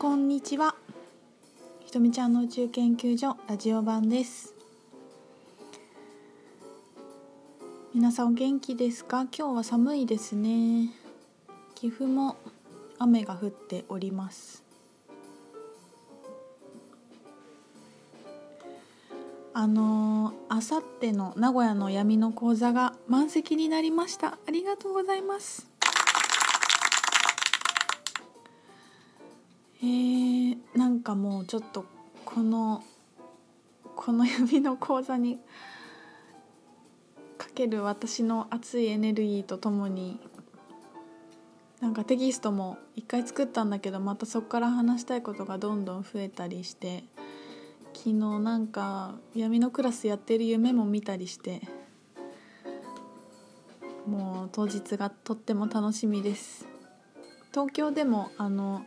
こんにちは。ひとみちゃんの宇宙研究所ラジオ版です。皆さんお元気ですか？今日は寒いですね。岐阜も雨が降っております。あのあさっての名古屋の闇の講座が満席になりました。ありがとうございます。えー、なんかもうちょっとこのこの闇の講座にかける私の熱いエネルギーとともになんかテキストも一回作ったんだけどまたそこから話したいことがどんどん増えたりして昨日なんか闇のクラスやってる夢も見たりしてもう当日がとっても楽しみです。東京でもあの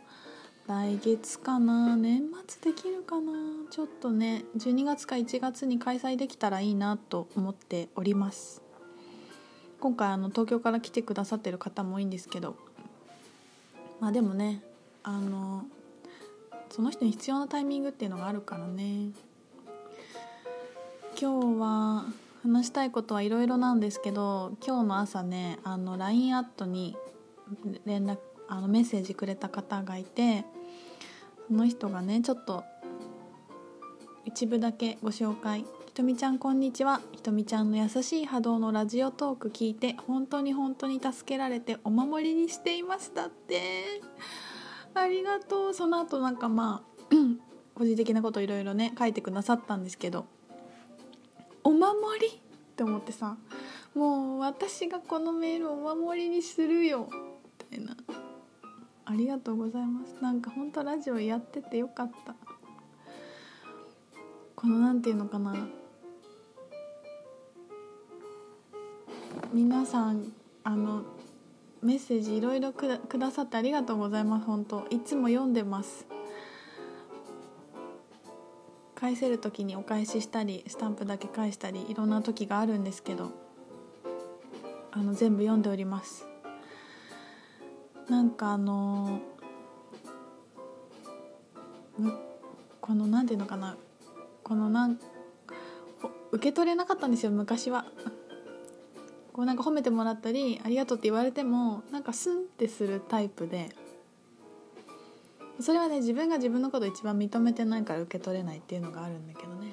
来月かな？年末できるかな？ちょっとね12月か1月に開催できたらいいなと思っております。今回あの東京から来てくださってる方も多いんですけど。まあでもねあのその人に必要なタイミングっていうのがあるからね。今日は話したいことはいろいろなんですけど今日の朝ねあの LINE アットに連絡あのメッセージくれた方がいてその人がねちょっと一部だけご紹介。ひとみちゃんこんにちは。ひとみちゃんの優しい波動のラジオトーク聞いて本当に本当に助けられてお守りにしていましたって。ありがとう。その後なんかまあ 個人的なこといろいろね書いてくださったんですけどお守り？って思ってさもう私がこのメールをお守りにするよ。ありがとうございます。なんかほんとラジオやっててよかった。このなんていうのかな。皆さんあのメッセージいろいろくださってありがとうございます。本当。いつも読んでます。返せる時にお返ししたりスタンプだけ返したりいろんな時があるんですけどあの全部読んでおります。なんかあのこの何ていうのかなこのなん受け取れなかったんですよ昔は。こうなんか褒めてもらったりありがとうって言われてもなんかスンってするタイプで。それはね自分が自分のこと一番認めてないから受け取れないっていうのがあるんだけどね。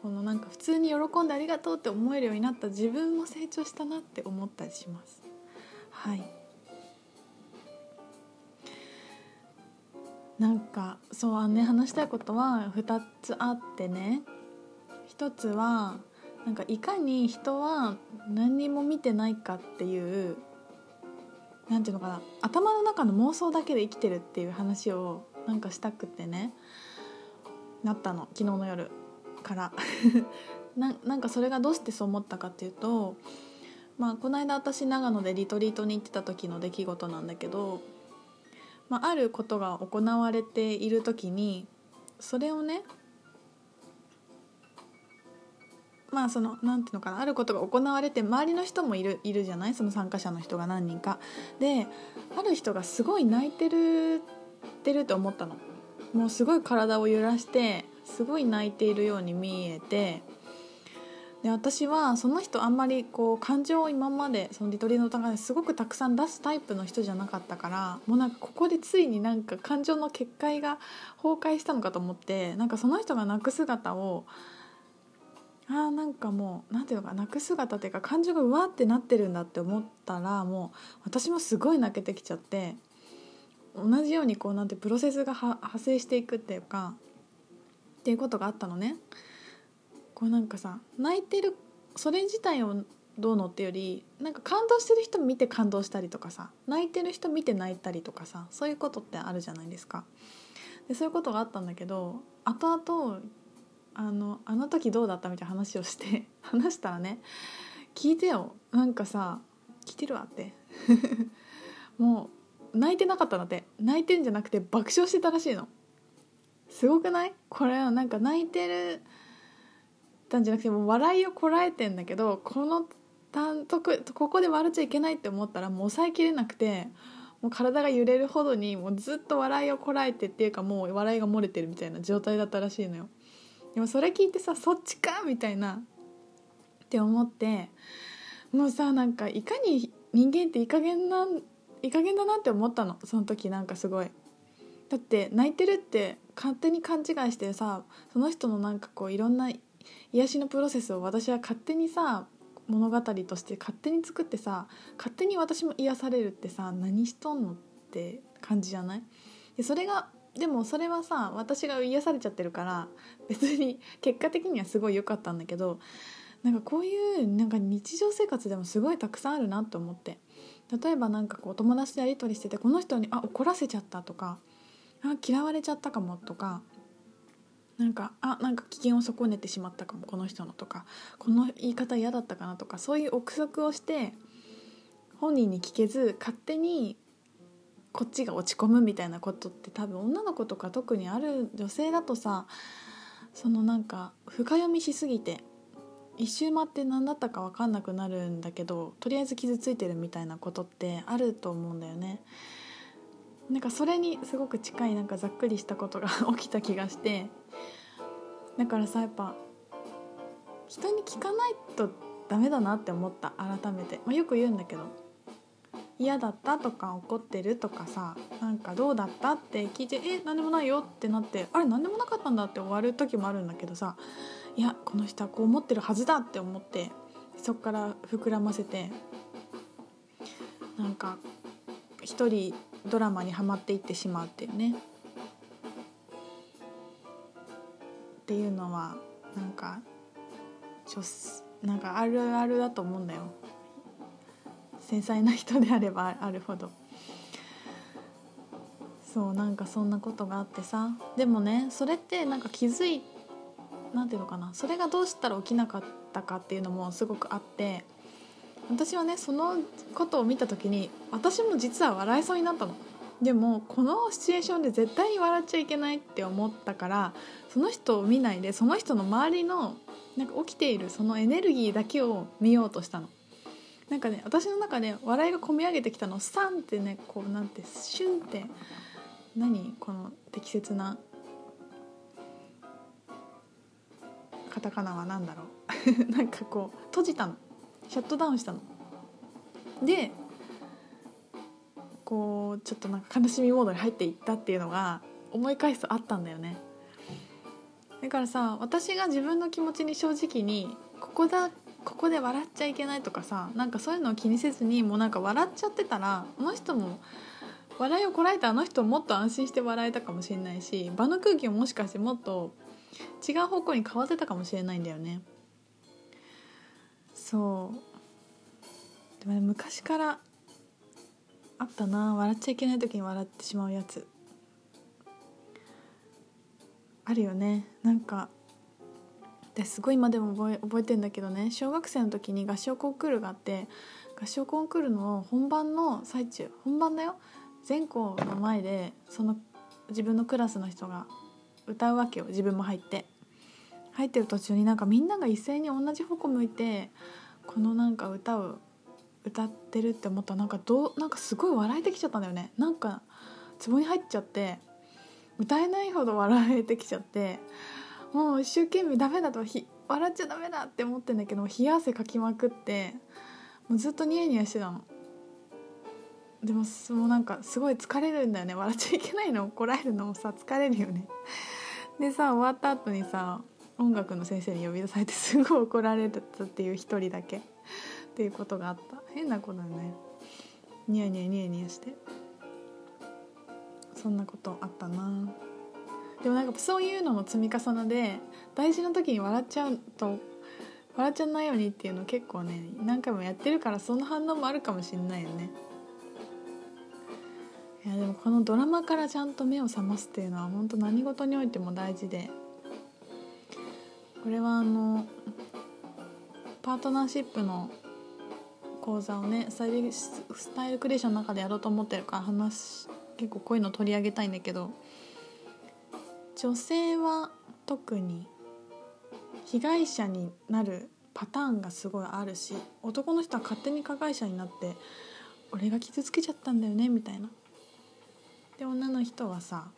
このなんか普通に喜んでありがとうって思えるようになった自分も成長したなって思ったりします。はい。なんかそうね話したいことは2つあってね。1つはなんかいかに人は何にも見てないかっていう何ていうのかな。頭の中の妄想だけで生きてるっていう話をなんかしたくてね。なったの。昨日の夜から。ななんかそれがどうしてそう思ったかっていうとまあこの間私長野でリトリートに行ってた時の出来事なんだけどまあ、あることが行われている時にそれをねまあそのなんていうのかなあることが行われて周りの人もいるいるじゃない？その参加者の人が何人か。である人がすごい泣いてるってると思ったの。もうすごい体を揺らしてすごい泣いているように見えてで私はその人あんまりこう感情を今までそのリトリートの中ですごくたくさん出すタイプの人じゃなかったからもうなんかここでついになんか感情の結界が崩壊したのかと思ってなんかその人が泣く姿をあなんかもうなんていうのか泣く姿っていうか感情がうわってなってるんだって思ったらもう私もすごい泣けてきちゃって同じようにこうなんてプロセスが派生していくっていうかっていうことがあったのね。こうなんかさ泣いてるそれ自体をどうのってよりなんか感動してる人見て感動したりとかさ泣いてる人見て泣いたりとかさそういうことってあるじゃないですか。でそういうことがあったんだけど後々あのあの時どうだったみたいな話をして 話したらね聞いてよ。なんかさ聞いてるわって。もう泣いてなかったんだって。泣いてんじゃなくて爆笑してたらしいの。すごくない？これはなんか泣いてるたんじゃなくてもう笑いをこらえてんだけどこの単独ここで笑っちゃいけないって思ったらもう抑えきれなくてもう体が揺れるほどにもうずっと笑いをこらえてっていうかもう笑いが漏れてるみたいな状態だったらしいのよ。でもそれ聞いてさそっちかみたいなって思ってもうさなんかいかに人間っていい加減ないい加減だなって思ったの。その時なんかすごい。だって泣いてるって勝手に勘違いしてさその人のなんかこういろんな癒しのプロセスを私は勝手にさ物語として勝手に作ってさ勝手に私も癒されるってさ何しとんのって感じじゃない？でそれがでもそれはさ私が癒されちゃってるから別に結果的にはすごい良かったんだけどなんかこういうなんか日常生活でもすごいたくさんあるなと思って。例えばなんかこう友達とやり取りしててこの人にあ怒らせちゃったとかあ嫌われちゃったかもとかなんかあなんか危険を損ねてしまったかもこの人のとかこの言い方嫌だったかなとかそういう憶測をして本人に聞けず勝手にこっちが落ち込むみたいなことって多分女の子とか特にある女性だとさそのなんか深読みしすぎて一周回って何だったか分かんなくなるんだけどとりあえず傷ついてるみたいなことってあると思うんだよね。なんかそれにすごく近いなんかざっくりしたことが 起きた気がしてだからさやっぱ人に聞かないとダメだなって思った改めて、まあ、よく言うんだけど嫌だったとか怒ってるとかさなんかどうだったって聞いて「え何でもないよ」ってなって「あれ何でもなかったんだ」って終わる時もあるんだけどさいやこの人はこう思ってるはずだって思ってそっから膨らませてなんか一人ドラマにはまっていってしまうっていうね。っていうのはなんかちょなんかあるあるだと思うんだよ。繊細な人であればあるほど。そうなんかそんなことがあってさ。でもねそれってなんか気づいなんていうのかな。それがどうしたら起きなかったかっていうのもすごくあって。私はねそのことを見た時に私も実は笑いそうになったの。でもこのシチュエーションで絶対に笑っちゃいけないって思ったからその人を見ないでその人の周りのなんか起きているそのエネルギーだけを見ようとしたの。なんかね私の中で笑いがこみ上げてきたの。サンってねこうなんてシュンって何？この適切なカタカナは何だろう。なんかこう閉じたの。シャットダウンしたの。でこうちょっとなんか悲しみモードに入っていったっていうのが思い返すとあったんだよね。だからさ私が自分の気持ちに正直にここだここで笑っちゃいけないとかさなんかそういうのを気にせずにもうなんか笑っちゃってたらあの人も笑いをこらえたあの人もっと安心して笑えたかもしれないし場の空気ももしかしてもっと違う方向に変わってたかもしれないんだよね。そう。でも、ね、昔からあったな。笑っちゃいけない時に笑ってしまうやつ。あるよね。なんかですごい今でも覚え覚えてんだけどね。小学生の時に合唱コンクールがあって合唱コンクールの本番の最中本番だよ。全校の前でその自分のクラスの人が歌うわけよ。自分も入って。入ってる途中になんかみんなが一斉に同じ方向向いてこのなんか歌を歌ってるって思ったらなんかどうなんかすごい笑えてきちゃったんだよね。なんか壺に入っちゃって歌えないほど笑えてきちゃってもう一生懸命ダメだとひ笑っちゃダメだって思ってんだけど冷や汗かきまくってもうずっとニヤニヤしてたの。でももうなんかすごい疲れるんだよね。笑っちゃいけないの？怒られるのもさ疲れるよね。でさ終わった後にさ音楽の先生に呼び出されてすごい怒られたっていう一人だけ。っていうことがあった。変な子だね。ニヤニヤニヤニヤして。そんなことあったな。でもなんかそういうのの積み重ねで大事な時に笑っちゃうと笑っちゃわないようにっていうの結構ね何回もやってるからその反応もあるかもしんないよね。いやでもこのドラマからちゃんと目を覚ますっていうのは本当何事においても大事で。これはあのパートナーシップの講座をねスタイルスタイルクリエーションの中でやろうと思ってるから話結構こういうの取り上げたいんだけど女性は特に被害者になるパターンがすごいあるし男の人は勝手に加害者になって俺が傷つけちゃったんだよねみたいな。で女の人はさ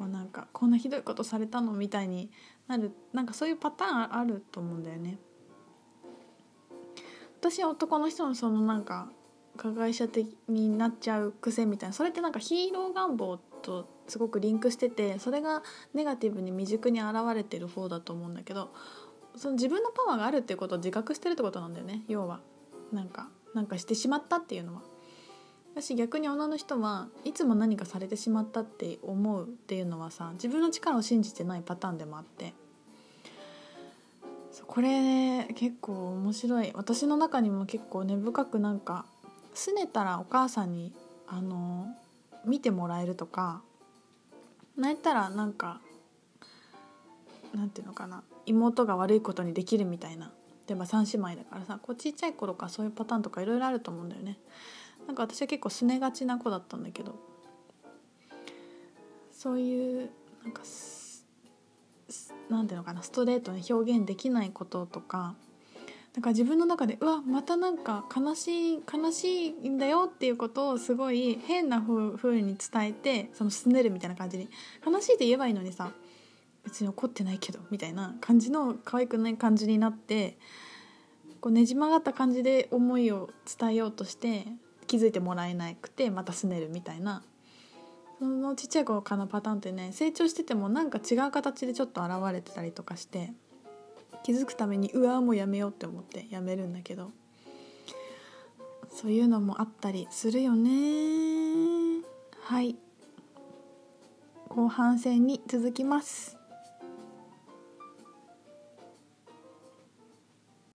こうなんかこんなひどいことされたの？みたいになるなんかそういうパターンあると思うんだよね。私は男の人のそのなんか加害者的になっちゃう癖みたいなそれってなんかヒーロー願望とすごくリンクしててそれがネガティブに未熟に現れてる方だと思うんだけどその自分のパワーがあるっていうことを自覚してるってことなんだよね要は。なんかなんかしてしまったっていうのは。私逆に女の人はいつも何かされてしまったって思うっていうのはさ自分の力を信じてないパターンでもあって。これ、結構面白い。私の中にも結構根深くなんか拗ねたらお母さんにあの見てもらえるとか泣いたらなんかなんていうのかな妹が悪いことにできるみたいな。例えば3姉妹だからさこうちっちゃい頃からそういうパターンとかいろいろあると思うんだよね。なんか私は結構すねがちな子だったんだけどそういうなんかなんていうのかなストレートに表現できないこととかなんか自分の中でうわまたなんか悲しい悲しいんだよっていうことをすごい変な風に伝えてそのすねるみたいな感じに悲しいって言えばいいのにさ別に怒ってないけどみたいな感じの可愛くない感じになってこうねじ曲がった感じで思いを伝えようとして気づいてもらえなくてまたすねるみたいな。そのちっちゃい頃からのパターンってね成長しててもなんか違う形でちょっと現れてたりとかして気づくためにうわもうやめようって思ってやめるんだけどそういうのもあったりするよね。はい。後半戦に続きます。